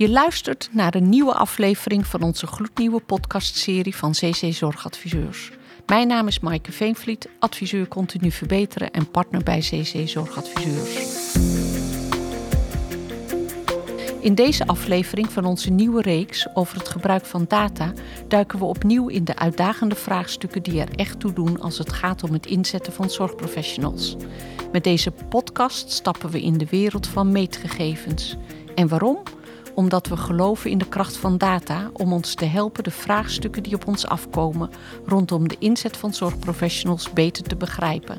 Je luistert naar een nieuwe aflevering van onze gloednieuwe podcastserie van CC Zorgadviseurs. Mijn naam is Maaike Veenvliet, adviseur continu verbeteren en partner bij CC Zorgadviseurs. In deze aflevering van onze nieuwe reeks over het gebruik van data duiken we opnieuw in de uitdagende vraagstukken die er echt toe doen als het gaat om het inzetten van zorgprofessionals. Met deze podcast stappen we in de wereld van meetgegevens. En waarom? Omdat we geloven in de kracht van data om ons te helpen de vraagstukken die op ons afkomen rondom de inzet van zorgprofessionals beter te begrijpen.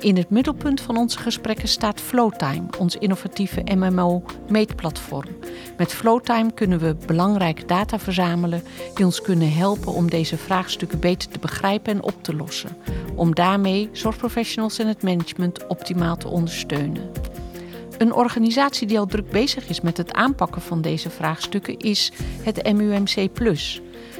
In het middelpunt van onze gesprekken staat Flowtime, ons innovatieve MMO-meetplatform. Met Flowtime kunnen we belangrijke data verzamelen die ons kunnen helpen om deze vraagstukken beter te begrijpen en op te lossen. Om daarmee zorgprofessionals en het management optimaal te ondersteunen. Een organisatie die al druk bezig is met het aanpakken van deze vraagstukken is het MUMC.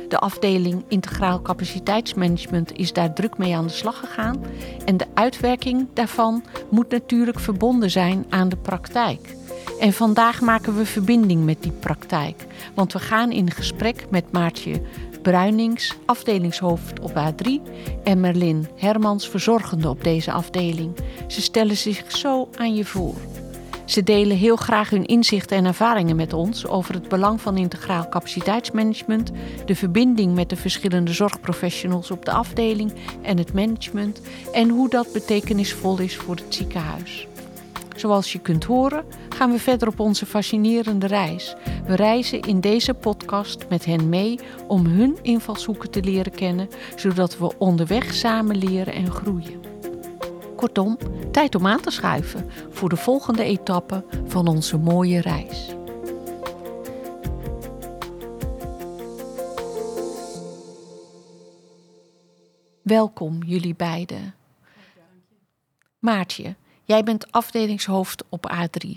De afdeling Integraal Capaciteitsmanagement is daar druk mee aan de slag gegaan. En de uitwerking daarvan moet natuurlijk verbonden zijn aan de praktijk. En vandaag maken we verbinding met die praktijk. Want we gaan in gesprek met Maartje Bruinings, afdelingshoofd op A3, en Merlin Hermans, verzorgende op deze afdeling. Ze stellen zich zo aan je voor. Ze delen heel graag hun inzichten en ervaringen met ons over het belang van integraal capaciteitsmanagement, de verbinding met de verschillende zorgprofessionals op de afdeling en het management en hoe dat betekenisvol is voor het ziekenhuis. Zoals je kunt horen, gaan we verder op onze fascinerende reis. We reizen in deze podcast met hen mee om hun invalshoeken te leren kennen, zodat we onderweg samen leren en groeien. Kortom, tijd om aan te schuiven voor de volgende etappe van onze mooie reis. Welkom jullie beiden. Maartje, jij bent afdelingshoofd op A3.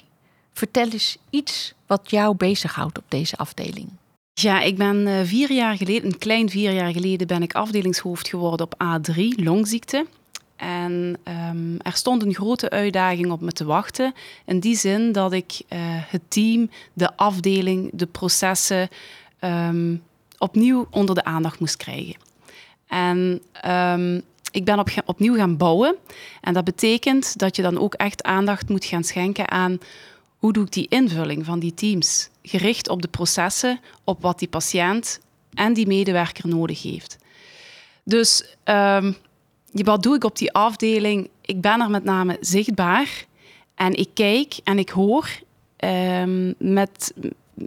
Vertel eens iets wat jou bezighoudt op deze afdeling. Ja, ik ben uh, vier jaar geleden, een klein vier jaar geleden, ben ik afdelingshoofd geworden op A3, longziekte. En um, er stond een grote uitdaging op me te wachten. In die zin dat ik uh, het team, de afdeling, de processen um, opnieuw onder de aandacht moest krijgen. En um, ik ben op, opnieuw gaan bouwen. En dat betekent dat je dan ook echt aandacht moet gaan schenken aan hoe doe ik die invulling van die teams. Gericht op de processen, op wat die patiënt en die medewerker nodig heeft. Dus wat doe ik op die afdeling? Ik ben er met name zichtbaar en ik kijk en ik hoor um, met,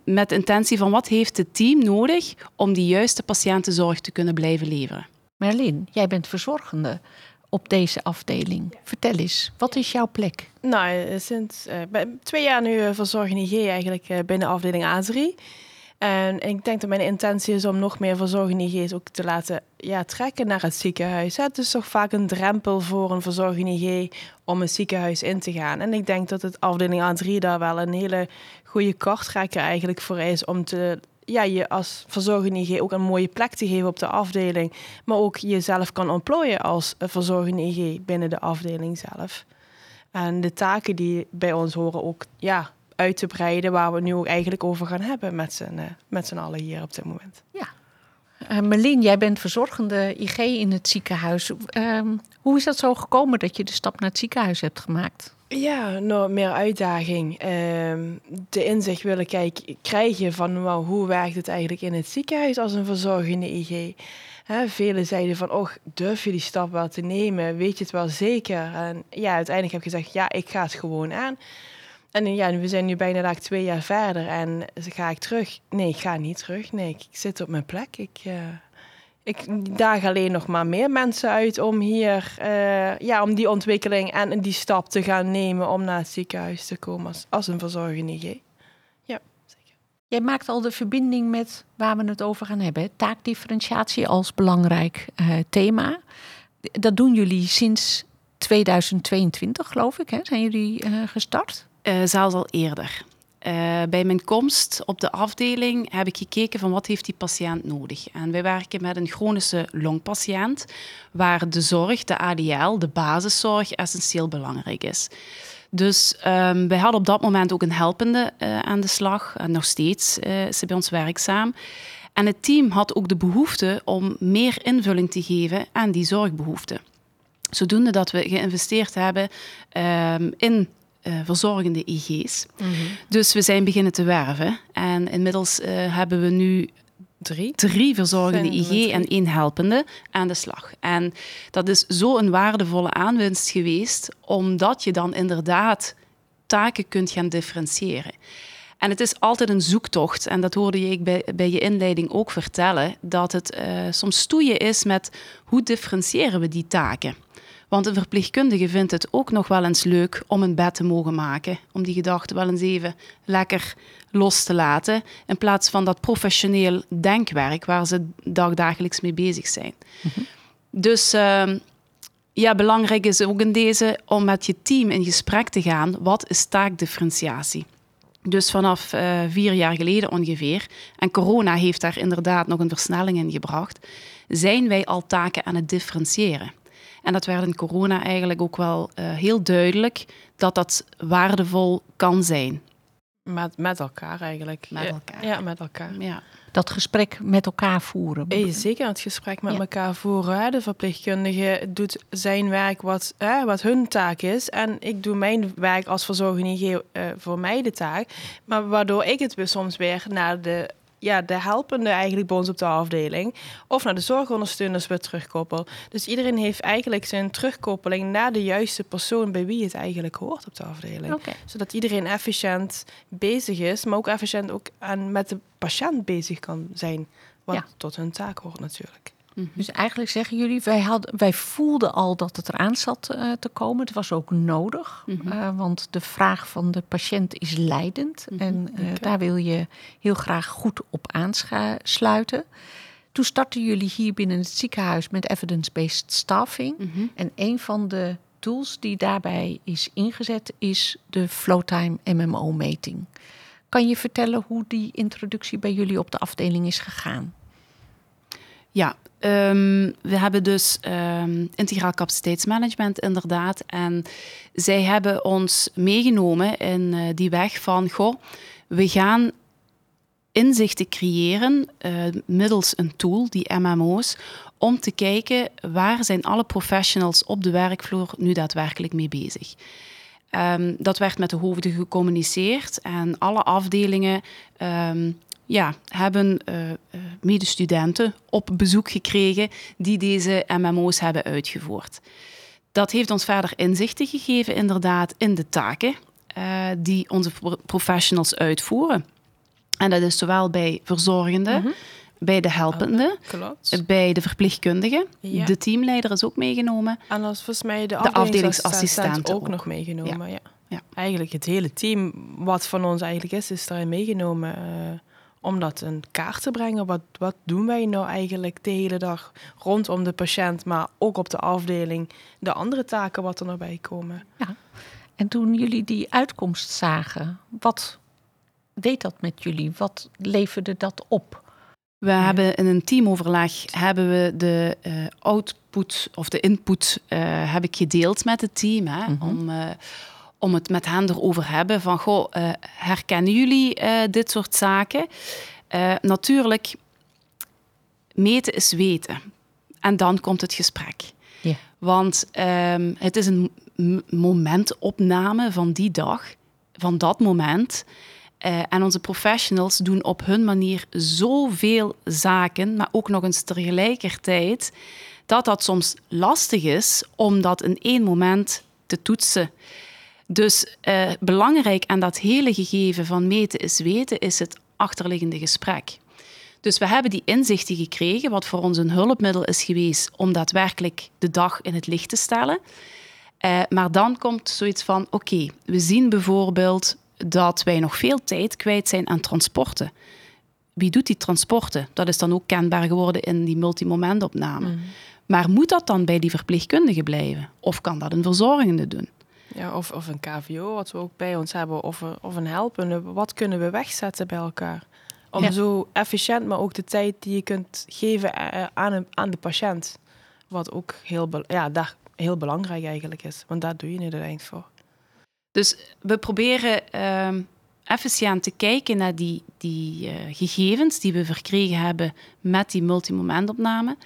met intentie van wat heeft het team nodig om die juiste patiëntenzorg te kunnen blijven leveren. Merlin, jij bent verzorgende op deze afdeling. Vertel eens, wat is jouw plek? Nou, sinds uh, twee jaar nu uh, verzorg IG eigenlijk uh, binnen afdeling A3. En ik denk dat mijn intentie is om nog meer verzorgende ook te laten ja, trekken naar het ziekenhuis. Het is toch vaak een drempel voor een verzorgende IG om een ziekenhuis in te gaan. En ik denk dat het afdeling A3 daar wel een hele goede karttrekker eigenlijk voor is om te ja, je als verzorgende ook een mooie plek te geven op de afdeling. Maar ook jezelf kan ontplooien als verzorgende IG binnen de afdeling zelf. En de taken die bij ons horen ook ja, uit te breiden, waar we nu ook eigenlijk over gaan hebben met z'n, uh, met z'n allen hier op dit moment. Ja. Uh, Merlin, jij bent verzorgende IG in het ziekenhuis. Uh, hoe is dat zo gekomen dat je de stap naar het ziekenhuis hebt gemaakt? Ja, nog meer uitdaging. Ehm, de inzicht willen kijken, krijgen van wow, hoe werkt het eigenlijk in het ziekenhuis als een verzorgende IG. He, velen zeiden van, oh, durf je die stap wel te nemen? Weet je het wel zeker? En ja, uiteindelijk heb ik gezegd, ja, ik ga het gewoon aan. En ja, we zijn nu bijna like, twee jaar verder en ga ik terug? Nee, ik ga niet terug. Nee, ik, zit op mijn plek. Ik, uh, ik daag alleen nog maar meer mensen uit om hier, uh, ja, om die ontwikkeling en die stap te gaan nemen om naar het ziekenhuis te komen als, een verzorgende IG. Ja, zeker. Jij maakt al de verbinding met waar we het over gaan hebben. Taakdifferentiatie als belangrijk thema. Dat doen jullie sinds 2022, geloof ik. Hè? Zijn jullie gestart? Uh, zelfs al eerder. Uh, bij mijn komst op de afdeling heb ik gekeken van wat heeft die patiënt nodig. En wij werken met een chronische longpatiënt, waar de zorg, de ADL, de basiszorg, essentieel belangrijk is. Dus um, wij hadden op dat moment ook een helpende uh, aan de slag. En nog steeds uh, is ze bij ons werkzaam. En het team had ook de behoefte om meer invulling te geven aan die zorgbehoeften. Zodoende dat we geïnvesteerd hebben um, in uh, verzorgende IG's. Mm -hmm. Dus we zijn beginnen te werven. En inmiddels hebben we nu Drie? Drie verzorgende IG en één helpende aan de slag. En dat is zo een waardevolle aanwinst geweest, omdat je dan inderdaad taken kunt gaan differentiëren. En het is altijd een zoektocht, en dat hoorde je ik bij, bij je inleiding ook vertellen, dat het uh, soms stoeien is met hoe differentiëren we die taken. Want een verpleegkundige vindt het ook nog wel eens leuk om een bed te mogen maken. Om die gedachte wel eens even lekker los te laten. In plaats van dat professioneel denkwerk waar ze dagdagelijks mee bezig zijn. Mhm. Dus uh, ja, belangrijk is ook in deze om met je team in gesprek te gaan. Wat is taakdifferentiatie? Dus vanaf uh, vier jaar geleden ongeveer, en corona heeft daar inderdaad nog een versnelling in gebracht, zijn wij al taken aan het differentiëren. En dat werd in corona eigenlijk ook wel uh, heel duidelijk dat dat waardevol kan zijn. Met, met elkaar eigenlijk. Met elkaar. Ja, met elkaar. Ja. Dat gesprek met elkaar voeren. Hey, zeker het gesprek met ja. elkaar voeren. De verpleegkundige doet zijn werk wat, hè, wat hun taak is. En ik doe mijn werk als verzorgende uh, voor mij de taak. Maar waardoor ik het weer soms weer naar de ja, de helpende eigenlijk bij ons op de afdeling. Of naar de zorgondersteuners weer terugkoppel. Dus iedereen heeft eigenlijk zijn terugkoppeling naar de juiste persoon bij wie het eigenlijk hoort op de afdeling. Okay. Zodat iedereen efficiënt bezig is, maar ook efficiënt ook aan, met de patiënt bezig kan zijn. Wat ja. tot hun taak hoort natuurlijk. Mm-hmm. Dus eigenlijk zeggen jullie, wij, hadden, wij voelden al dat het eraan zat uh, te komen. Het was ook nodig, mm-hmm. uh, want de vraag van de patiënt is leidend. Mm-hmm. En uh, okay. daar wil je heel graag goed op aansluiten. Toen startten jullie hier binnen het ziekenhuis met evidence-based staffing. En een van de tools die daarbij is ingezet is de Flowtime MMO-meting. Kan je vertellen hoe die introductie bij jullie op de afdeling is gegaan? Ja, um, we hebben dus um, integraal capaciteitsmanagement inderdaad. En zij hebben ons meegenomen in uh, die weg van, goh, we gaan inzichten creëren uh, middels een tool, die MMO's, om te kijken waar zijn alle professionals op de werkvloer nu daadwerkelijk mee bezig. Um, dat werd met de hoofden gecommuniceerd en alle afdelingen ja, hebben uh, medestudenten op bezoek gekregen die deze MMO's hebben uitgevoerd. Dat heeft ons verder inzichten gegeven, inderdaad, in de taken uh, die onze professionals uitvoeren. En dat is zowel bij verzorgenden, mm -hmm. bij de helpenden, oh, bij de verpleegkundigen. Ja. De teamleider is ook meegenomen. En als volgens mij de, de afdelingsassistent ook, ook, nog meegenomen. Ja. ja. Ja. Eigenlijk het hele team wat van ons eigenlijk is, is daarin meegenomen. Uh, om dat een kaart te brengen. Wat, wat doen wij nou eigenlijk de hele dag rondom de patiënt, maar ook op de afdeling, de andere taken wat er nog bij komen. Ja. En toen jullie die uitkomst zagen, wat deed dat met jullie? Wat leverde dat op? We ja. hebben in een teamoverleg hebben we de uh, output of de input uh, heb ik gedeeld met het team. Hè, mm -hmm. om, uh, om het met hen erover hebben van, goh, uh, herkennen jullie uh, dit soort zaken? Uh, natuurlijk, meten is weten. En dan komt het gesprek. Yeah. Want um, het is een momentopname van die dag, van dat moment. Uh, en onze professionals doen op hun manier zoveel zaken, maar ook nog eens tegelijkertijd, dat dat soms lastig is om dat in één moment te toetsen. Dus uh, belangrijk aan dat hele gegeven van meten is weten, is het achterliggende gesprek. Dus we hebben die inzichten gekregen, wat voor ons een hulpmiddel is geweest om daadwerkelijk de dag in het licht te stellen. Uh, maar dan komt zoiets van: oké, okay, we zien bijvoorbeeld dat wij nog veel tijd kwijt zijn aan transporten. Wie doet die transporten? Dat is dan ook kenbaar geworden in die multimomentopname. Mm. Maar moet dat dan bij die verpleegkundige blijven? Of kan dat een verzorgende doen? Ja, of, of een KVO, wat we ook bij ons hebben, of, of een helpende. Wat kunnen we wegzetten bij elkaar? Om ja. zo efficiënt, maar ook de tijd die je kunt geven aan, een, aan de patiënt. Wat ook heel, ja, daar heel belangrijk eigenlijk is, want daar doe je het uiteindelijk voor. Dus we proberen ehm, efficiënt te kijken naar die, die eh, gegevens die we verkregen hebben met die multimomentopname.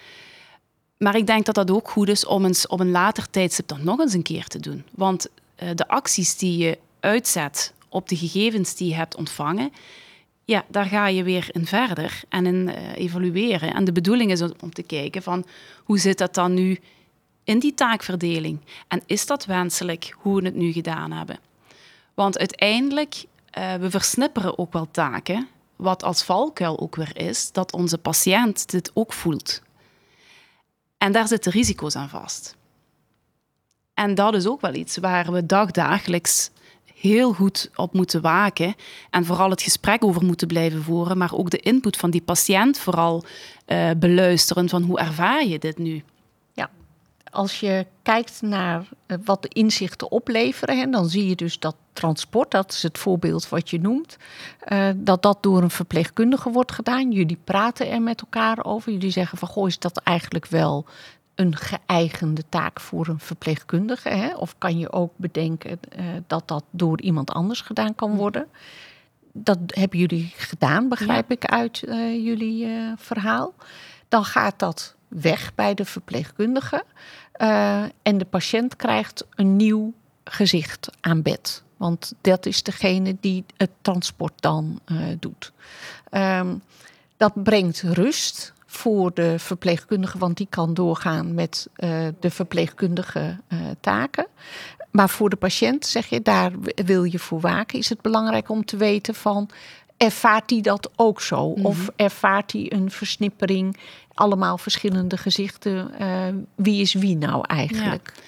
Maar ik denk dat dat ook goed is om eens op een later tijdstip dat nog eens een keer te doen. Want uh, de acties die je uitzet op de gegevens die je hebt ontvangen, ja, daar ga je weer in verder en in uh, evalueren. En de bedoeling is om te kijken van hoe zit dat dan nu in die taakverdeling? En is dat wenselijk hoe we het nu gedaan hebben? Want uiteindelijk, uh, we versnipperen ook wel taken, wat als valkuil ook weer is, dat onze patiënt dit ook voelt. En daar zitten risico's aan vast. En dat is ook wel iets waar we dagdagelijks heel goed op moeten waken en vooral het gesprek over moeten blijven voeren, maar ook de input van die patiënt vooral uh, beluisteren van hoe ervaar je dit nu? Als je kijkt naar uh, wat de inzichten opleveren, hè, dan zie je dus dat transport, dat is het voorbeeld wat je noemt, uh, dat dat door een verpleegkundige wordt gedaan. Jullie praten er met elkaar over. Jullie zeggen van, goh, is dat eigenlijk wel een geëigende taak voor een verpleegkundige? Hè? Of kan je ook bedenken uh, dat dat door iemand anders gedaan kan worden? Dat hebben jullie gedaan, begrijp ja. ik uit uh, jullie verhaal. Dan gaat dat weg bij de verpleegkundige. En de patiënt krijgt een nieuw gezicht aan bed. Want dat is degene die het transport dan doet. Um, dat brengt rust voor de verpleegkundige, want die kan doorgaan met uh, de verpleegkundige taken. Maar voor de patiënt, zeg je, daar wil je voor waken. Is het belangrijk om te weten van, ervaart hij dat ook zo? Mm -hmm. Of ervaart hij een versnippering, allemaal verschillende gezichten? Uh, wie is wie nou eigenlijk? Ja,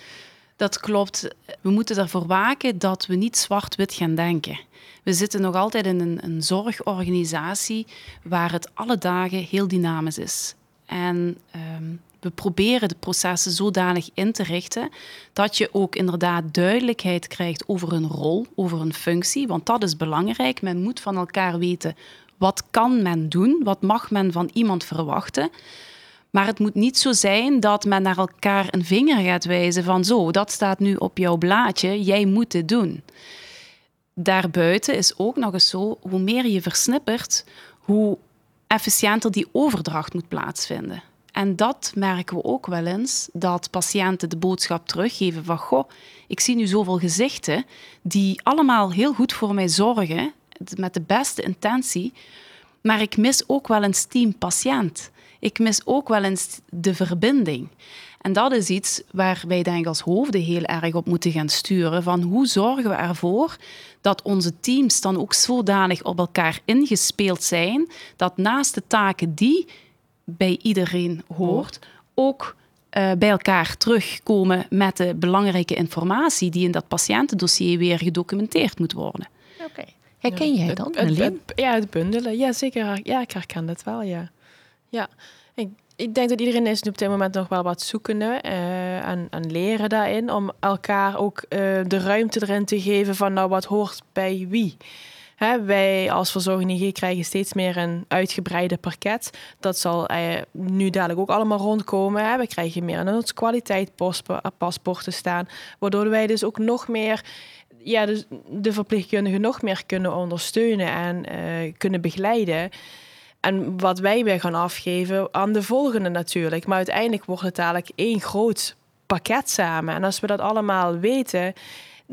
dat klopt. We moeten ervoor waken dat we niet zwart-wit gaan denken. We zitten nog altijd in een, een zorgorganisatie waar het alle dagen heel dynamisch is. En um, we proberen de processen zodanig in te richten dat je ook inderdaad duidelijkheid krijgt over een rol, over een functie. Want dat is belangrijk. Men moet van elkaar weten wat kan men doen, wat mag men van iemand verwachten. Maar het moet niet zo zijn dat men naar elkaar een vinger gaat wijzen van zo, dat staat nu op jouw blaadje, jij moet dit doen daarbuiten is ook nog eens zo, hoe meer je versnippert, hoe efficiënter die overdracht moet plaatsvinden. En dat merken we ook wel eens, dat patiënten de boodschap teruggeven van goh, ik zie nu zoveel gezichten die allemaal heel goed voor mij zorgen, met de beste intentie, maar ik mis ook wel eens team patiënt. Ik mis ook wel eens de verbinding. En dat is iets waar wij denk ik als hoofden heel erg op moeten gaan sturen. Van hoe zorgen we ervoor dat onze teams dan ook zodanig op elkaar ingespeeld zijn, dat naast de taken die bij iedereen hoort, ook uh, bij elkaar terugkomen met de belangrijke informatie die in dat patiëntendossier weer gedocumenteerd moet worden. Oké. Okay. Herken jij dat, het, het, ja, het bundelen. Ja, zeker. Ja, ik herken dat wel, ja. Ja, ik, ik denk dat iedereen is nu op dit moment nog wel wat zoekende uh, en, en leren daarin. Om elkaar ook uh, de ruimte erin te geven van nou wat hoort bij wie. Wij als verzorging IG krijgen steeds meer een uitgebreide parket. Dat zal uh, nu dadelijk ook allemaal rondkomen. We krijgen meer ons kwaliteit paspoorten staan. Waardoor wij dus ook nog meer ja, dus de verpleegkundigen nog meer kunnen ondersteunen en kunnen begeleiden. En wat wij weer gaan afgeven aan de volgende natuurlijk. Maar uiteindelijk wordt het dadelijk één groot pakket samen. En als we dat allemaal weten,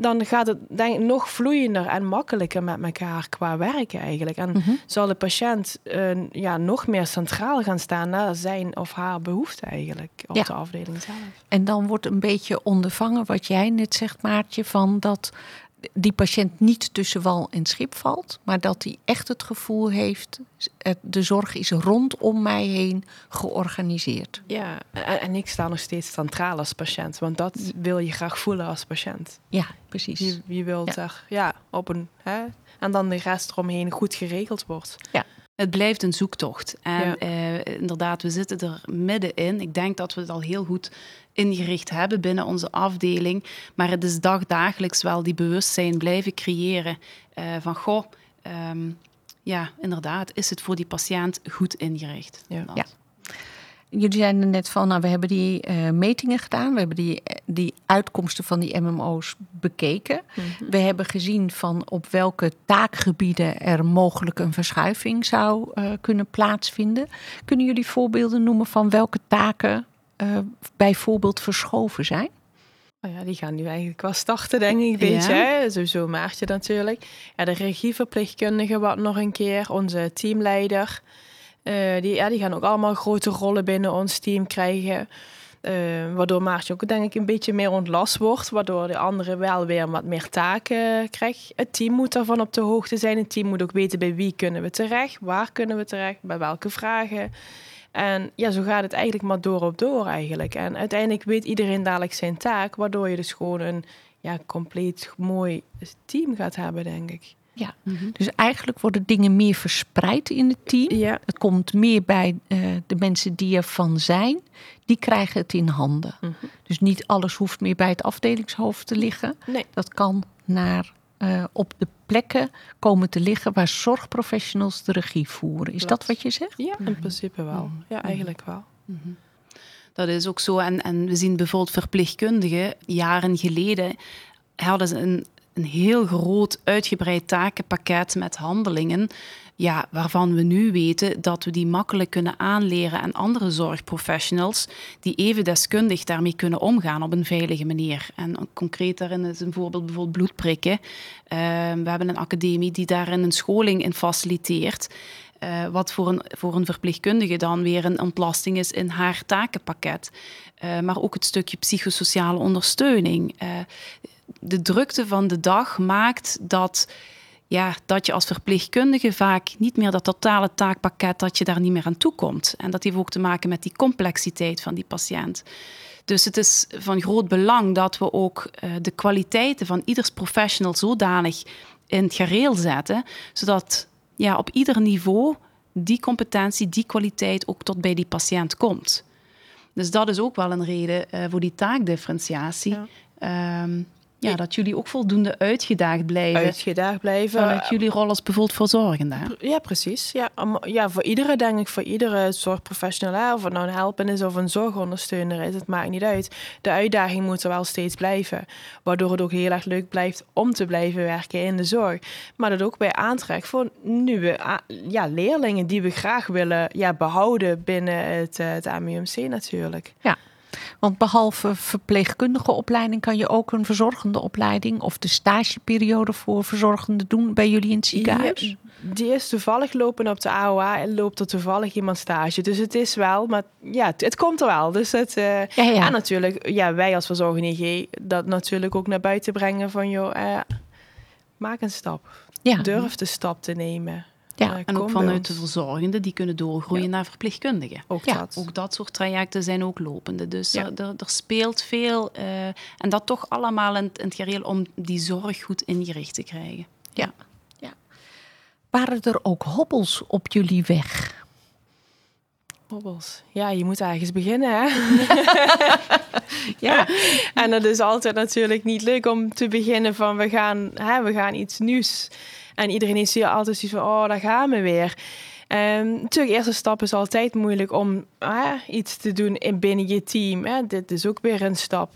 dan gaat het denk ik nog vloeiender en makkelijker met elkaar qua werken eigenlijk. En mm -hmm. zal de patiënt uh, ja, nog meer centraal gaan staan naar zijn of haar behoefte eigenlijk op ja. de afdeling zelf. En dan wordt een beetje ondervangen wat jij net zegt, Maartje, van dat die patiënt niet tussen wal en schip valt, maar dat hij echt het gevoel heeft, de zorg is rondom mij heen georganiseerd. Ja, en ik sta nog steeds centraal als patiënt, want dat wil je graag voelen als patiënt. Ja, precies. Je, je wilt ja. er, ja, op een, hè, en dan de rest eromheen goed geregeld wordt. Ja. Het blijft een zoektocht. En ja. Inderdaad, we zitten er middenin. Ik denk dat we het al heel goed ingericht hebben binnen onze afdeling. Maar het is dagdagelijks wel die bewustzijn blijven creëren. Uh, van goh, um, ja, inderdaad, is het voor die patiënt goed ingericht? Ja. ja. Jullie zeiden net van, nou, we hebben die uh, metingen gedaan. We hebben die, die uitkomsten van die MMO's bekeken. We hebben gezien van op welke taakgebieden er mogelijk een verschuiving zou uh, kunnen plaatsvinden. Kunnen jullie voorbeelden noemen van welke taken uh, bijvoorbeeld verschoven zijn? Oh ja, die gaan nu eigenlijk wel starten, denk ik, een beetje. Hè? Sowieso Maartje natuurlijk. Ja, de regieverpleegkundige wat nog een keer. Onze teamleider. Uh, die, ja, die gaan ook allemaal grote rollen binnen ons team krijgen. Uh, waardoor Maartje ook denk ik een beetje meer ontlast wordt. Waardoor de anderen wel weer wat meer taken krijgen. Het team moet daarvan op de hoogte zijn. Het team moet ook weten bij wie kunnen we terecht. Waar kunnen we terecht. Bij welke vragen. En ja, zo gaat het eigenlijk maar door op door eigenlijk. En uiteindelijk weet iedereen dadelijk zijn taak, waardoor je dus gewoon een ja, compleet mooi team gaat hebben, denk ik. Ja, mhm. dus eigenlijk worden dingen meer verspreid in het team. Ja. Het komt meer bij uh, de mensen die ervan zijn. Die krijgen het in handen. Mhm. Dus niet alles hoeft meer bij het afdelingshoofd te liggen. Nee. Dat kan naar uh, op de plekken komen te liggen waar zorgprofessionals de regie voeren. Is dat wat je zegt? Ja, in principe wel. Mhm. Ja, eigenlijk wel. Mhm. Dat is ook zo. En, en we zien bijvoorbeeld verpleegkundigen, jaren geleden hadden ze een, een heel groot uitgebreid takenpakket met handelingen ja, waarvan we nu weten dat we die makkelijk kunnen aanleren aan andere zorgprofessionals die even deskundig daarmee kunnen omgaan op een veilige manier. En concreet daarin is een voorbeeld bijvoorbeeld bloedprikken. Uh, we hebben een academie die daarin een scholing in faciliteert. Uh, wat voor een, voor een verpleegkundige dan weer een ontlasting is in haar takenpakket. Uh, maar ook het stukje psychosociale ondersteuning. De drukte van de dag maakt dat ja, dat je als verpleegkundige vaak niet meer dat totale taakpakket, dat je daar niet meer aan toe komt. En dat heeft ook te maken met die complexiteit van die patiënt. Dus het is van groot belang dat we ook uh, de kwaliteiten van ieders professional zodanig in het gareel zetten, zodat ja, op ieder niveau die competentie, die kwaliteit ook tot bij die patiënt komt. Dus dat is ook wel een reden uh, voor die taakdifferentiatie. Ja. Um, ja, dat jullie ook voldoende uitgedaagd blijven. Uitgedaagd blijven. Vanuit jullie rol als bijvoorbeeld verzorgende. Ja, precies. Ja, ja, voor iedere, denk ik, voor iedere zorgprofessional, of het nou een helpen is of een zorgondersteuner is, het maakt niet uit. De uitdaging moet er wel steeds blijven. Waardoor het ook heel erg leuk blijft om te blijven werken in de zorg. Maar dat ook bij aantrekt voor nieuwe ja, leerlingen die we graag willen ja, behouden binnen het, eh, het AMUMC natuurlijk. Ja. Want behalve verpleegkundige opleiding kan je ook een verzorgende opleiding of de stageperiode voor verzorgende doen bij jullie in het ziekenhuis? die is toevallig lopen op de AOA en loopt er toevallig iemand stage. Dus het is wel, maar ja, het, komt er wel. Dus het, uh, ja, ja. En natuurlijk, ja, wij als verzorgende IG, dat natuurlijk ook naar buiten brengen van joh, uh, maak een stap. Ja. Durf de stap te nemen. Ja, en ook vanuit de verzorgenden die kunnen doorgroeien naar verpleegkundigen. Ook, dat. ook dat soort trajecten zijn ook lopende. Dus er, er, speelt veel. Uh, en dat toch allemaal in, in het gereel om die zorg goed ingericht te krijgen. Ja. ja. Waren er ook hobbels op jullie weg? Hobbels. Ja, je moet ergens beginnen, hè? ja. En het is altijd natuurlijk niet leuk om te beginnen van we gaan, hè, we gaan iets nieuws en iedereen is hier altijd zoiets van, oh, daar gaan we weer. Um, natuurlijk, eerste stap is altijd moeilijk om iets te doen in, binnen je team. Hè. Dit is ook weer een stap.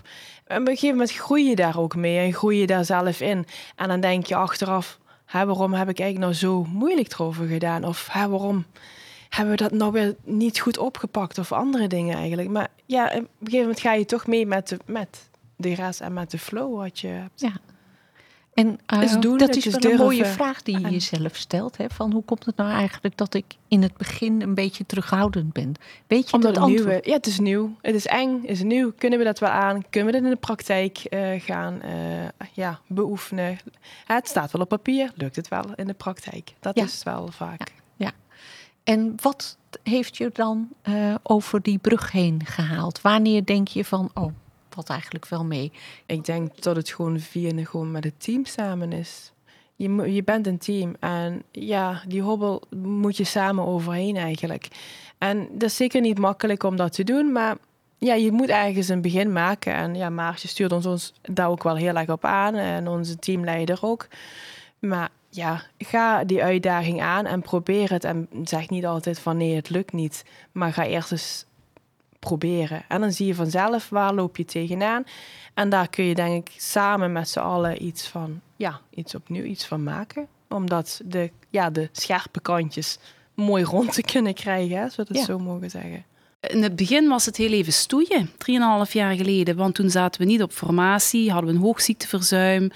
En op een gegeven moment groei je daar ook mee en groei je daar zelf in. En dan denk je achteraf, hè, waarom heb ik eigenlijk nou zo moeilijk erover gedaan? Of hè, waarom hebben we dat nou weer niet goed opgepakt? Of andere dingen eigenlijk. Maar ja, op een gegeven moment ga je toch mee met de, met de rest en met de flow wat je hebt. Ja. En uh, doen, dat is wel een mooie vraag die je jezelf stelt. Hè? Van hoe komt het nou eigenlijk dat ik in het begin een beetje terughoudend ben? Weet je Omdat dat nieuwe, Ja, het is nieuw. Het is eng, het is nieuw. Kunnen we dat wel aan? Kunnen we dat in de praktijk uh, gaan uh, ja, beoefenen? het staat wel op papier. Lukt het wel in de praktijk? Dat is het wel vaak. Ja. ja. En wat heeft je dan over die brug heen gehaald? Wanneer denk je van, oh, valt eigenlijk wel mee. Ik denk dat het gewoon via gewoon met het team samen is. Je, je bent een team en ja, die hobbel moet je samen overheen eigenlijk. En dat is zeker niet makkelijk om dat te doen, maar ja, je moet ergens een begin maken. En ja, Maartje stuurt ons, ons daar ook wel heel erg op aan en onze teamleider ook. Maar ja, ga die uitdaging aan en probeer het. En zeg niet altijd van nee, het lukt niet. Maar ga eerst eens proberen. En dan zie je vanzelf waar loop je tegenaan. En daar kun je denk ik samen met z'n allen iets van, ja, iets opnieuw, iets van maken. Omdat de, ja, de scherpe kantjes mooi rond te kunnen krijgen, hè, zodat het zo mogen zeggen. In het begin was het heel even stoeien, 3,5 jaar geleden. Want toen zaten we niet op formatie, hadden we een hoog ziekteverzuim.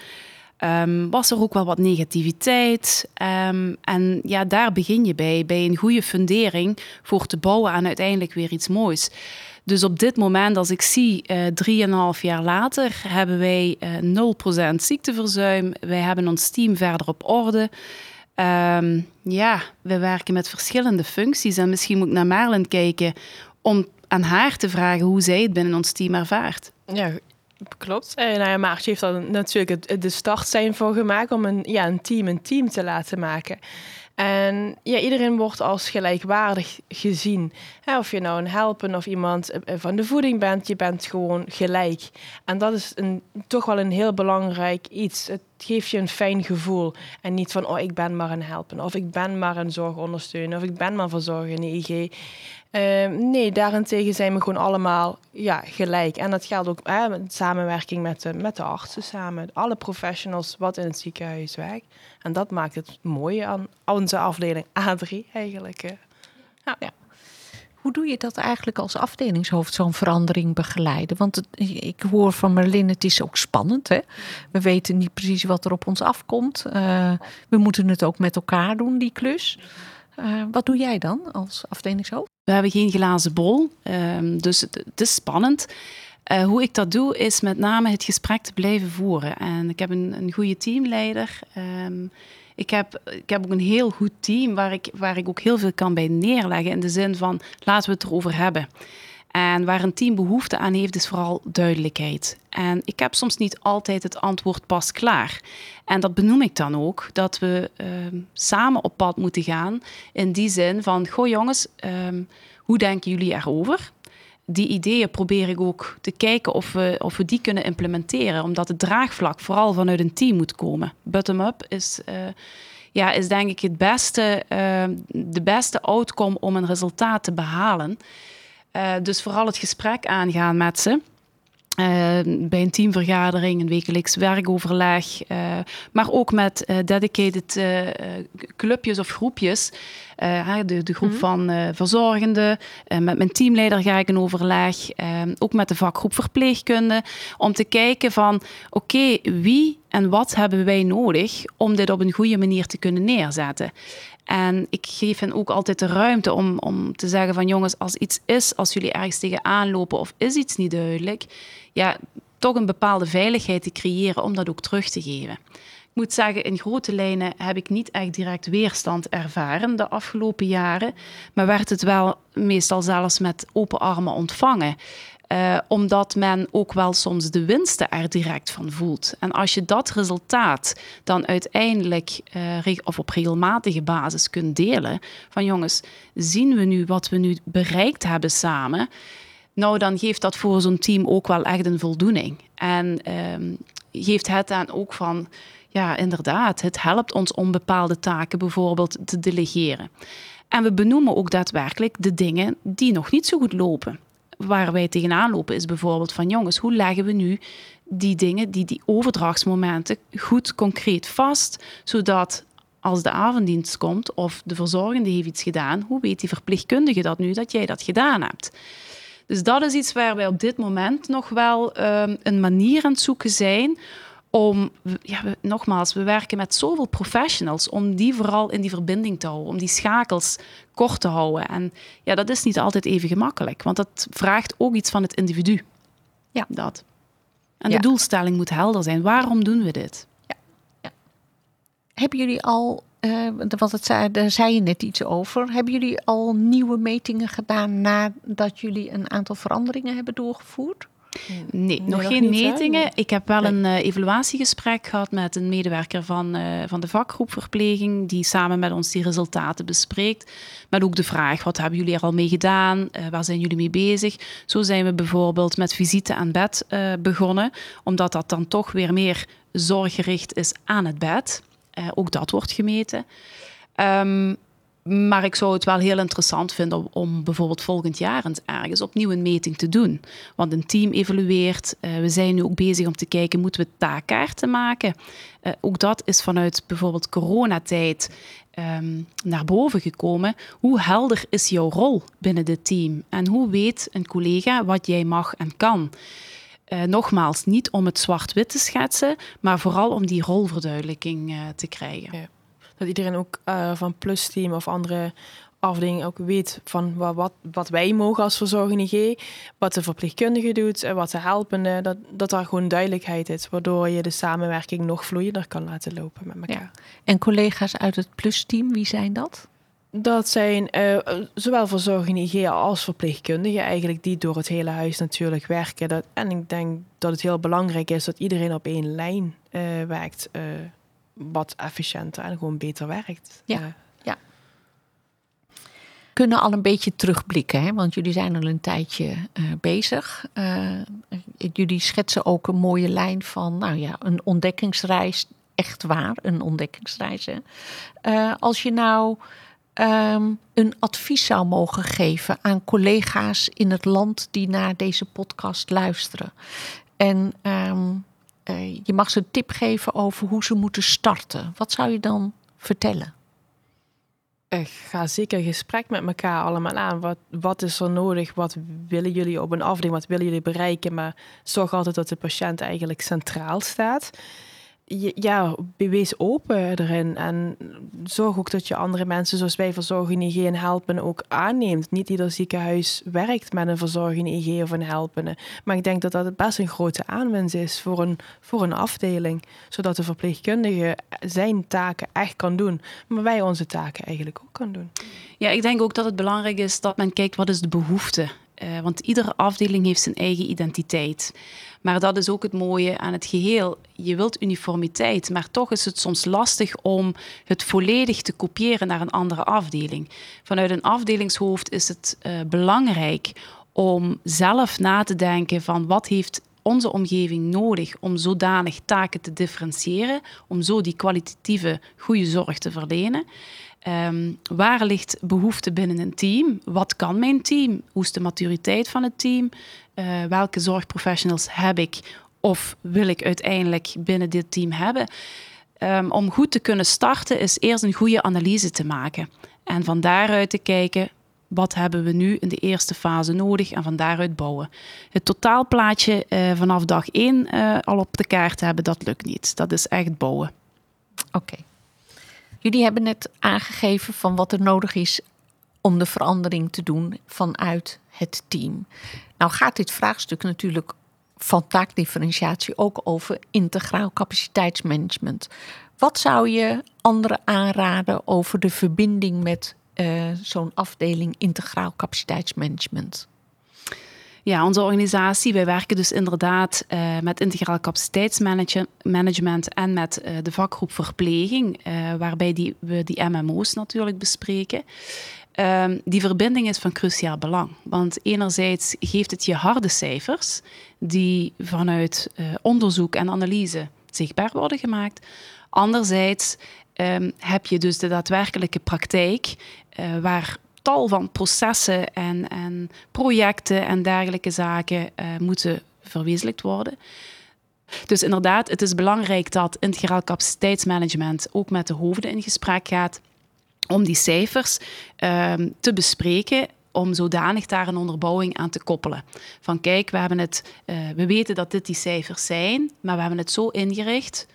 Um, was er ook wel wat negativiteit. Um, en ja, daar begin je bij, bij een goede fundering voor te bouwen aan uiteindelijk weer iets moois. Dus op dit moment, als ik zie, uh, drieënhalf jaar later, hebben wij uh, eh, 0% ziekteverzuim. Wij hebben ons team verder op orde. Um, ja, we werken met verschillende functies. En misschien moet ik naar Maarlen kijken om aan haar te vragen hoe zij het binnen ons team ervaart. Ja, klopt. En nou ja, Maartje heeft daar natuurlijk de start zijn voor gemaakt om een, ja, een team een team te laten maken. En ja, iedereen wordt als gelijkwaardig gezien. of je nou een helpen of iemand eh, van de voeding bent, je bent gewoon gelijk. En dat is een, toch wel een heel belangrijk iets. Geeft je een fijn gevoel. En niet van, oh, ik ben maar een helpen. Of ik ben maar een zorgondersteuner. Of ik ben maar verzorger in de IG. Ehm, nee, daarentegen zijn we gewoon allemaal ja, gelijk. En dat geldt ook samenwerking met de, met de artsen samen. Alle professionals wat in het ziekenhuis werken. En dat maakt het mooie aan onze afdeling A3 eigenlijk. Ja. Hoe doe je dat eigenlijk als afdelingshoofd, zo'n verandering begeleiden? Want ik hoor van Merlin, het is ook spannend. Hè? We weten niet precies wat er op ons afkomt. Uh, we moeten het ook met elkaar doen, die klus. Uh, wat doe jij dan als afdelingshoofd? We hebben geen glazen bol, um, dus het, is spannend. Uh, hoe ik dat doe, is met name het gesprek te blijven voeren. En ik heb een, een goede teamleider. Um, ik heb, ik heb ook een heel goed team waar ik, waar ik ook heel veel kan bij neerleggen. In de zin van, laten we het erover hebben. En waar een team behoefte aan heeft, is vooral duidelijkheid. En ik heb soms niet altijd het antwoord pas klaar. En dat benoem ik dan ook, dat we uh, samen op pad moeten gaan. In die zin van, goh jongens, um, hoe denken jullie erover? Die ideeën probeer ik ook te kijken of we, of we die kunnen implementeren. Omdat het draagvlak vooral vanuit een team moet komen. Bottom-up is... Uh, ja, is denk ik het beste, uh, de beste outcome om een resultaat te behalen. Uh, dus vooral het gesprek aangaan met ze. Uh, bij een teamvergadering, een wekelijks werkoverleg, uh, maar ook met uh, dedicated clubjes of groepjes. de, de groep mm -hmm. van verzorgenden. met mijn teamleider ga ik in overleg. ook met de vakgroep verpleegkunde. Om te kijken van, oké, okay, wie en wat hebben wij nodig om dit op een goede manier te kunnen neerzetten? En ik geef hen ook altijd de ruimte om, om te zeggen van jongens, als iets is, als jullie ergens tegenaan lopen of is iets niet duidelijk, ja, toch een bepaalde veiligheid te creëren om dat ook terug te geven. Ik moet zeggen, in grote lijnen heb ik niet echt direct weerstand ervaren de afgelopen jaren, maar werd het wel meestal zelfs met open armen ontvangen. Uh, omdat men ook wel soms de winsten er direct van voelt. En als je dat resultaat dan uiteindelijk uh, of op regelmatige basis kunt delen, van jongens, zien we nu wat we nu bereikt hebben samen? Nou, dan geeft dat voor zo'n team ook wel echt een voldoening. En uh, geeft het dan ook van, ja, inderdaad, het helpt ons om bepaalde taken bijvoorbeeld te delegeren. En we benoemen ook daadwerkelijk de dingen die nog niet zo goed lopen waar wij tegenaan lopen is bijvoorbeeld van jongens, hoe leggen we nu die dingen, die, die overdrachtsmomenten goed concreet vast, zodat als de avonddienst komt of de verzorgende heeft iets gedaan, hoe weet die verpleegkundige dat nu dat jij dat gedaan hebt? Dus dat is iets waar wij op dit moment nog wel um, een manier aan het zoeken zijn om, ja, we, nogmaals, we werken met zoveel professionals om die vooral in die verbinding te houden, om die schakels kort te houden. En ja, dat is niet altijd even gemakkelijk, want dat vraagt ook iets van het individu. Ja. Dat. En de doelstelling moet helder zijn. Waarom doen we dit? Ja. ja. Hebben jullie al, uh, want het zei, daar zei je net iets over, hebben jullie al nieuwe metingen gedaan nadat jullie een aantal veranderingen hebben doorgevoerd? Nee, nog geen metingen. Ik heb wel een uh, evaluatiegesprek gehad met een medewerker van, uh, van de vakgroep verpleging, die samen met ons die resultaten bespreekt. Met ook de vraag, wat hebben jullie er al mee gedaan? Uh, waar zijn jullie mee bezig? Zo zijn we bijvoorbeeld met visite aan bed begonnen, omdat dat dan toch weer meer zorggericht is aan het bed. ook dat wordt gemeten. Um, Maar ik zou het wel heel interessant vinden om, bijvoorbeeld volgend jaar eens ergens opnieuw een meting te doen. Want een team evalueert. Uh, we zijn nu ook bezig om te kijken, moeten we taakkaarten maken? Uh, ook dat is vanuit bijvoorbeeld coronatijd um, naar boven gekomen. Hoe helder is jouw rol binnen dit team? En hoe weet een collega wat jij mag en kan? Uh, nogmaals, niet om het zwart-wit te schetsen, maar vooral om die rolverduidelijking te krijgen. Ja dat iedereen ook uh, van Plus Team of andere afdelingen ook weet van wat, wat wij mogen als verzorgende IG, wat de verpleegkundige doet en wat de helpende, dat, dat daar gewoon duidelijkheid is, waardoor je de samenwerking nog vloeiender kan laten lopen met elkaar. Ja. En collega's uit het Plus-team, wie zijn dat? Dat zijn uh, zowel verzorgende IG als verpleegkundigen eigenlijk die door het hele huis natuurlijk werken. Dat, en ik denk dat het heel belangrijk is dat iedereen op één lijn uh, werkt wat efficiënter en gewoon beter werkt. Ja. Uh, ja. Kunnen al een beetje terugblikken, hè? want jullie zijn al een tijdje uh, bezig. Uh, jullie schetsen ook een mooie lijn van, nou ja, een ontdekkingsreis. Echt waar, een ontdekkingsreis. Hè? als je nou um, een advies zou mogen geven aan collega's in het land die naar deze podcast luisteren. En um, je mag ze een tip geven over hoe ze moeten starten. Wat zou je dan vertellen? Ik ga zeker gesprek met elkaar allemaal aan. Wat, wat is er nodig? Wat willen jullie op een afdeling? Wat willen jullie bereiken? Maar zorg altijd dat de patiënt eigenlijk centraal staat ja, bewees open erin. En zorg ook dat je andere mensen, zoals wij verzorgende IG en helpen, ook aanneemt. Niet ieder ziekenhuis werkt met een verzorgende IG of een helpende. Maar ik denk dat dat best een grote aanwinst is voor een, voor een afdeling. Zodat de verpleegkundige zijn taken echt kan doen. Maar wij onze taken eigenlijk ook kan doen. Ja, ik denk ook dat het belangrijk is dat men kijkt wat is de behoefte. Uh, want iedere afdeling heeft zijn eigen identiteit. Maar dat is ook het mooie aan het geheel. Je wilt uniformiteit, maar toch is het soms lastig om het volledig te kopiëren naar een andere afdeling. Vanuit een afdelingshoofd is het uh, belangrijk om zelf na te denken van wat heeft onze omgeving nodig om zodanig taken te differentiëren, om zo die kwalitatieve goede zorg te verlenen. Um, waar ligt behoefte binnen een team? Wat kan mijn team? Hoe is de maturiteit van het team? Uh, welke zorgprofessionals heb ik of wil ik uiteindelijk binnen dit team hebben? Um, om goed te kunnen starten is eerst een goede analyse te maken. En van daaruit te kijken, wat hebben we nu in de eerste fase nodig en van daaruit bouwen. Het totaalplaatje uh, vanaf dag één uh, al op de kaart hebben, dat lukt niet. Dat is echt bouwen. Oké. Jullie hebben net aangegeven van wat er nodig is om de verandering te doen vanuit het team. Nou gaat dit vraagstuk natuurlijk van taakdifferentiatie ook over integraal capaciteitsmanagement. Wat zou je anderen aanraden over de verbinding met uh, zo'n afdeling integraal capaciteitsmanagement? Ja, onze organisatie, wij werken dus inderdaad uh, met integraal capaciteitsmanagement en met uh, de vakgroep verpleging, uh, waarbij die, we die MMO's natuurlijk bespreken. Um, die verbinding is van cruciaal belang. Want enerzijds geeft het je harde cijfers die vanuit onderzoek en analyse zichtbaar worden gemaakt. Anderzijds um, heb je dus de daadwerkelijke praktijk waar tal van processen en, en projecten en dergelijke zaken uh, moeten verwezenlijkt worden. Dus inderdaad, het is belangrijk dat integraal capaciteitsmanagement ook met de hoofden in gesprek gaat om die cijfers uh, te bespreken om zodanig daar een onderbouwing aan te koppelen. Van kijk, we, hebben het, uh, we weten dat dit die cijfers zijn, maar we hebben het zo ingericht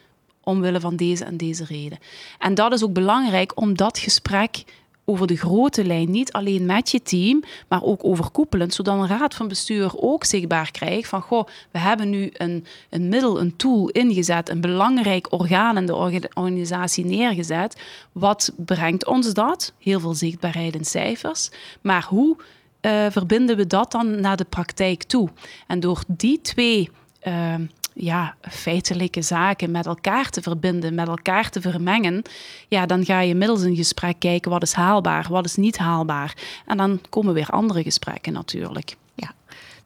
omwille van deze en deze reden. En dat is ook belangrijk om dat gesprek over de grote lijn, niet alleen met je team, maar ook overkoepelend, zodat een raad van bestuur ook zichtbaar krijgt van, goh, we hebben nu een, een middel, een tool ingezet, een belangrijk orgaan in de organisatie neergezet. Wat brengt ons dat? Heel veel zichtbaarheid in cijfers. Maar hoe uh, verbinden we dat dan naar de praktijk toe? En door die twee uh, ja, feitelijke zaken met elkaar te verbinden, met elkaar te vermengen, ja, dan ga je middels een gesprek kijken wat is haalbaar, wat is niet haalbaar. En dan komen weer andere gesprekken natuurlijk.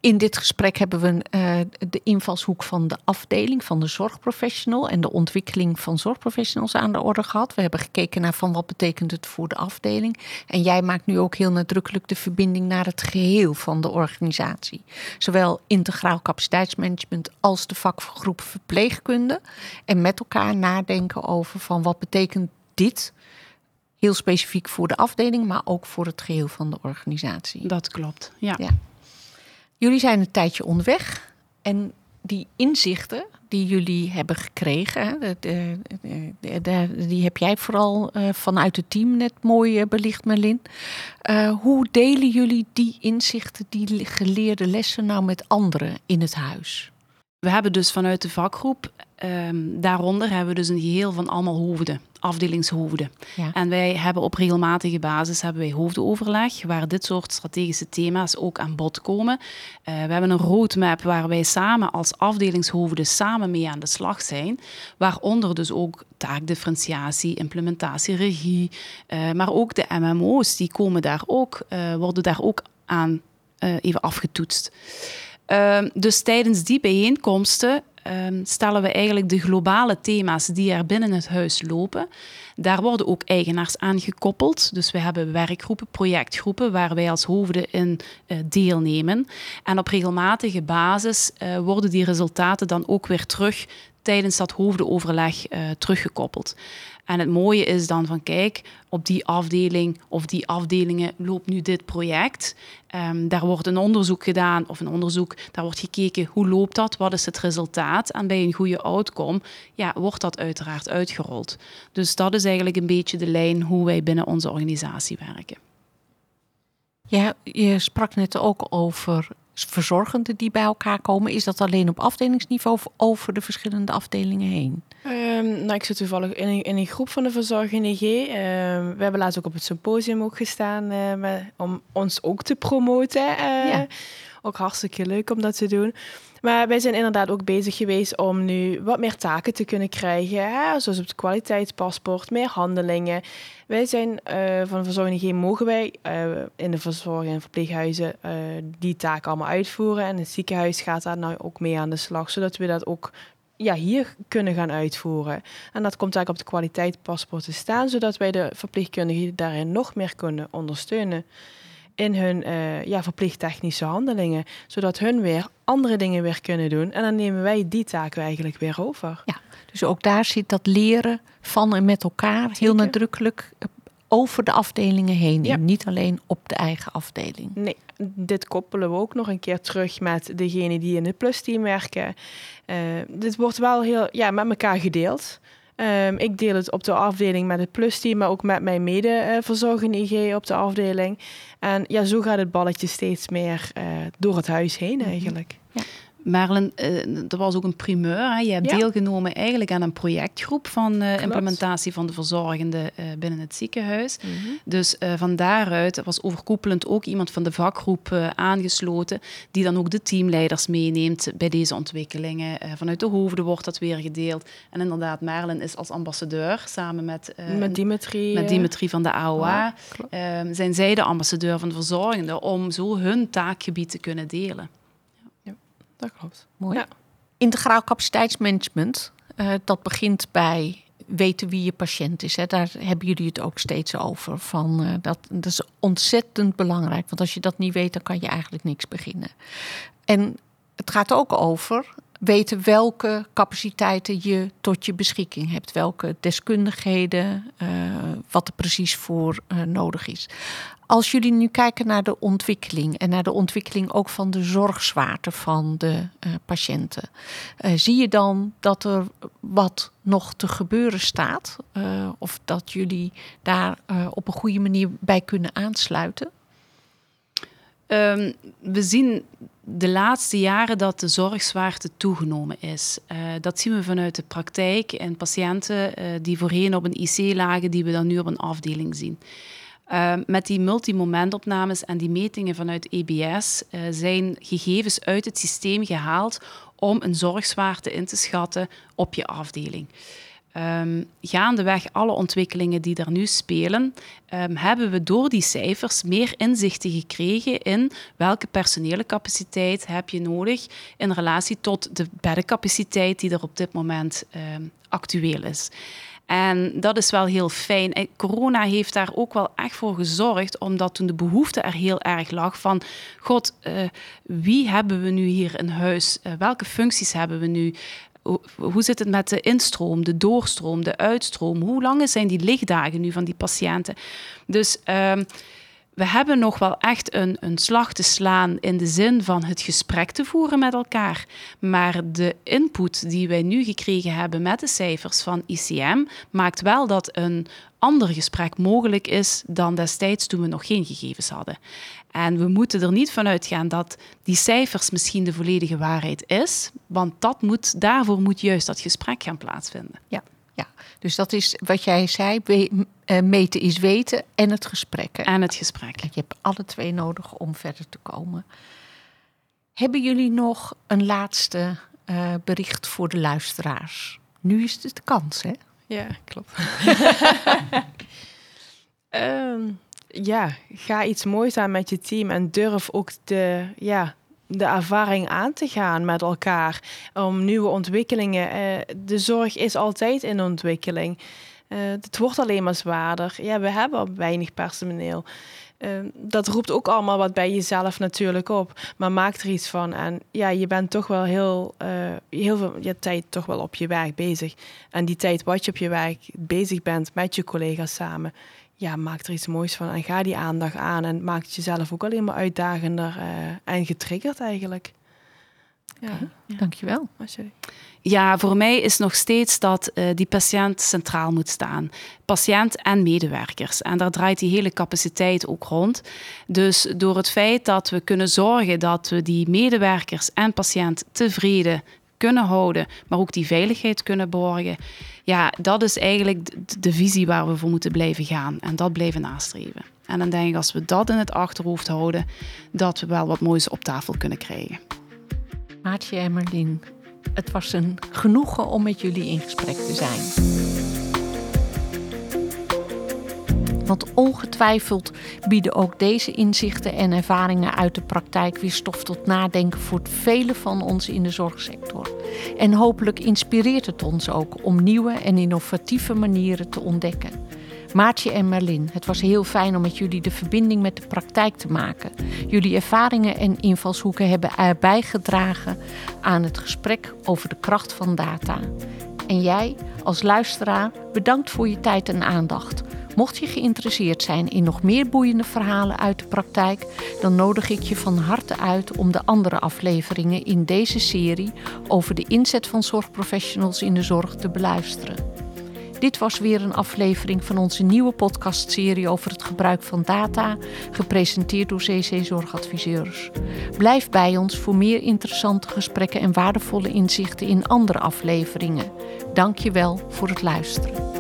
In dit gesprek hebben we uh, de invalshoek van de afdeling van de zorgprofessional en de ontwikkeling van zorgprofessionals aan de orde gehad. We hebben gekeken naar van wat betekent het voor de afdeling. En jij maakt nu ook heel nadrukkelijk de verbinding naar het geheel van de organisatie. Zowel integraal capaciteitsmanagement als de vakgroep verpleegkunde. En met elkaar nadenken over van wat betekent dit heel specifiek voor de afdeling, maar ook voor het geheel van de organisatie. Dat klopt, ja. ja. Jullie zijn een tijdje onderweg en die inzichten die jullie hebben gekregen, die heb jij vooral eh, vanuit het team net mooi eh, belicht, Merlin. Uh, hoe delen jullie die inzichten, die geleerde lessen nou met anderen in het huis? We hebben dus vanuit de vakgroep, um, daaronder hebben we dus een geheel van allemaal hoofden, afdelingshoofden. Ja. En wij hebben op regelmatige basis hebben wij hoofdenoverleg, waar dit soort strategische thema's ook aan bod komen. Uh, we hebben een roadmap waar wij samen als afdelingshoofden samen mee aan de slag zijn. Waaronder dus ook taakdifferentiatie, implementatie, regie, uh, maar ook de MMO's, die komen daar ook, uh, worden daar ook aan even afgetoetst. Ehm, dus tijdens die bijeenkomsten um, stellen we eigenlijk de globale thema's die er binnen het huis lopen. Daar worden ook eigenaars aan gekoppeld. Dus we hebben werkgroepen, projectgroepen waar wij als hoofden in uh, deelnemen. En op regelmatige basis uh, worden die resultaten dan ook weer terug tijdens dat hoofdenoverleg uh, teruggekoppeld. En het mooie is dan van kijk, op die afdeling of die afdelingen loopt nu dit project. Um, daar wordt een onderzoek gedaan of een onderzoek, daar wordt gekeken hoe loopt dat, wat is het resultaat. En bij een goede outcome ja, wordt dat uiteraard uitgerold. Dus dat is eigenlijk een beetje de lijn hoe wij binnen onze organisatie werken. Ja, je sprak net ook over verzorgenden die bij elkaar komen. Is dat alleen op afdelingsniveau of over de verschillende afdelingen heen? Um, nou, ik zit toevallig in een, in een groep van de verzorging IG. Um, we hebben laatst ook op het symposium ook gestaan uh, met, om ons ook te promoten. Uh, ja. Ook hartstikke leuk om dat te doen. Maar wij zijn inderdaad ook bezig geweest om nu wat meer taken te kunnen krijgen. Hè? Zoals op het kwaliteitspaspoort, meer handelingen. Wij zijn uh, van Verzorging IG mogen wij uh, in de verzorging en verpleeghuizen uh, die taken allemaal uitvoeren. En het ziekenhuis gaat daar nou ook mee aan de slag, zodat we dat ook ja, hier kunnen gaan uitvoeren. En dat komt eigenlijk op de kwaliteitspaspoort te staan, zodat wij de verpleegkundigen daarin nog meer kunnen ondersteunen in hun uh, ja, verplicht technische handelingen. Zodat hun weer andere dingen weer kunnen doen. En dan nemen wij die taken eigenlijk weer over. Ja, dus ook daar zit dat leren van en met elkaar heel nadrukkelijk eh, over de afdelingen heen. Ja. niet alleen op de eigen afdeling. Nee, dit koppelen we ook nog een keer terug met degene die in het plusteam werken. Uh, dit wordt wel heel ja, met elkaar gedeeld. Um, ik deel het op de afdeling met het plusteam, maar ook met mijn mede-verzorgende IG op de afdeling. En ja, zo gaat het balletje steeds meer uh, door het huis heen mhm. eigenlijk. Ja. Marlen, dat was ook een primeur. Hè? Je hebt deelgenomen eigenlijk aan een projectgroep van uh, implementatie van de verzorgende uh, binnen het ziekenhuis. Mm -hmm. Dus van daaruit was overkoepelend ook iemand van de vakgroep aangesloten, die dan ook de teamleiders meeneemt bij deze ontwikkelingen. vanuit de hoofden wordt dat weer gedeeld. En inderdaad, Marlen is als ambassadeur samen met, met, Dimitri, met Dimitri van de AOA. Ja, zijn zij de ambassadeur van de verzorgende om zo hun taakgebied te kunnen delen dat klopt. Mooi. Ja. Integraal capaciteitsmanagement, uh, dat begint bij weten wie je patiënt is. Hè. Daar hebben jullie het ook steeds over. Van, uh, dat, dat is ontzettend belangrijk. Want als je dat niet weet, dan kan je eigenlijk niks beginnen. En het gaat ook over weten welke capaciteiten je tot je beschikking hebt. Welke deskundigheden, uh, wat er precies voor nodig is. Als jullie nu kijken naar de ontwikkeling en naar de ontwikkeling ook van de zorgzwaarte van de uh, patiënten, zie je dan dat er wat nog te gebeuren staat? of dat jullie daar op een goede manier bij kunnen aansluiten? Um, we zien de laatste jaren dat de zorgzwaarte toegenomen is. Dat zien we vanuit de praktijk en patiënten die voorheen op een IC lagen, die we dan nu op een afdeling zien. Uh, met die multimomentopnames en die metingen vanuit EBS zijn gegevens uit het systeem gehaald om een zorgzwaarte in te schatten op je afdeling. um, gaandeweg alle ontwikkelingen die er nu spelen, um, hebben we door die cijfers meer inzichten gekregen in welke personele capaciteit heb je nodig in relatie tot de beddencapaciteit die er op dit moment actueel is. En dat is wel heel fijn. Corona heeft daar ook wel echt voor gezorgd, omdat toen de behoefte er heel erg lag van, god, uh, wie hebben we nu hier in huis? Uh, welke functies hebben we nu? hoe zit het met de instroom, de doorstroom, de uitstroom? Hoe lang zijn die lichtdagen nu van die patiënten? Dus um, we hebben nog wel echt een, een slag te slaan in de zin van het gesprek te voeren met elkaar. Maar de input die wij nu gekregen hebben met de cijfers van ICM maakt wel dat een ander gesprek mogelijk is dan destijds toen we nog geen gegevens hadden. En we moeten er niet van uitgaan dat die cijfers misschien de volledige waarheid is, want dat moet, daarvoor moet juist dat gesprek gaan plaatsvinden. Ja. Dus dat is wat jij zei, eh, meten is weten en het gesprek. En het gesprek. Je hebt alle twee nodig om verder te komen. Hebben jullie nog een laatste uh, bericht voor de luisteraars? Nu is het de kans, hè? Ja, klopt. um, ja, ga iets moois aan met je team en durf ook de, ja, de ervaring aan te gaan met elkaar. Om nieuwe ontwikkelingen. Uh, de zorg is altijd in ontwikkeling. Uh, het wordt alleen maar zwaarder. Ja, we hebben weinig personeel. Uh, dat roept ook allemaal wat bij jezelf natuurlijk op. Maar maak er iets van. En ja, je bent toch wel heel, heel veel je tijd toch wel op je werk bezig. En die tijd wat je op je werk bezig bent met je collega's samen ja, maak er iets moois van en ga die aandacht aan. En maak het jezelf ook alleen maar uitdagender uh, en getriggerd eigenlijk. Ja, ja. dankjewel. Ja, voor mij is nog steeds dat uh, die patiënt centraal moet staan. Patiënt en medewerkers. En daar draait die hele capaciteit ook rond. Dus door het feit dat we kunnen zorgen dat we die medewerkers en patiënt tevreden kunnen houden, maar ook die veiligheid kunnen borgen. Ja, dat is eigenlijk de, visie waar we voor moeten blijven gaan en dat blijven nastreven. En dan denk ik, als we dat in het achterhoofd houden, dat we wel wat moois op tafel kunnen krijgen. Maartje en Merlin, het was een genoegen om met jullie in gesprek te zijn. Want ongetwijfeld bieden ook deze inzichten en ervaringen uit de praktijk weer stof tot nadenken voor velen van ons in de zorgsector. En hopelijk inspireert het ons ook om nieuwe en innovatieve manieren te ontdekken. Maartje en Merlin, het was heel fijn om met jullie de verbinding met de praktijk te maken. Jullie ervaringen en invalshoeken hebben bijgedragen aan het gesprek over de kracht van data. En jij, als luisteraar, bedankt voor je tijd en aandacht. Mocht je geïnteresseerd zijn in nog meer boeiende verhalen uit de praktijk, dan nodig ik je van harte uit om de andere afleveringen in deze serie over de inzet van zorgprofessionals in de zorg te beluisteren. Dit was weer een aflevering van onze nieuwe podcastserie over het gebruik van data, gepresenteerd door CC Zorgadviseurs. Blijf bij ons voor meer interessante gesprekken en waardevolle inzichten in andere afleveringen. Dank je wel voor het luisteren.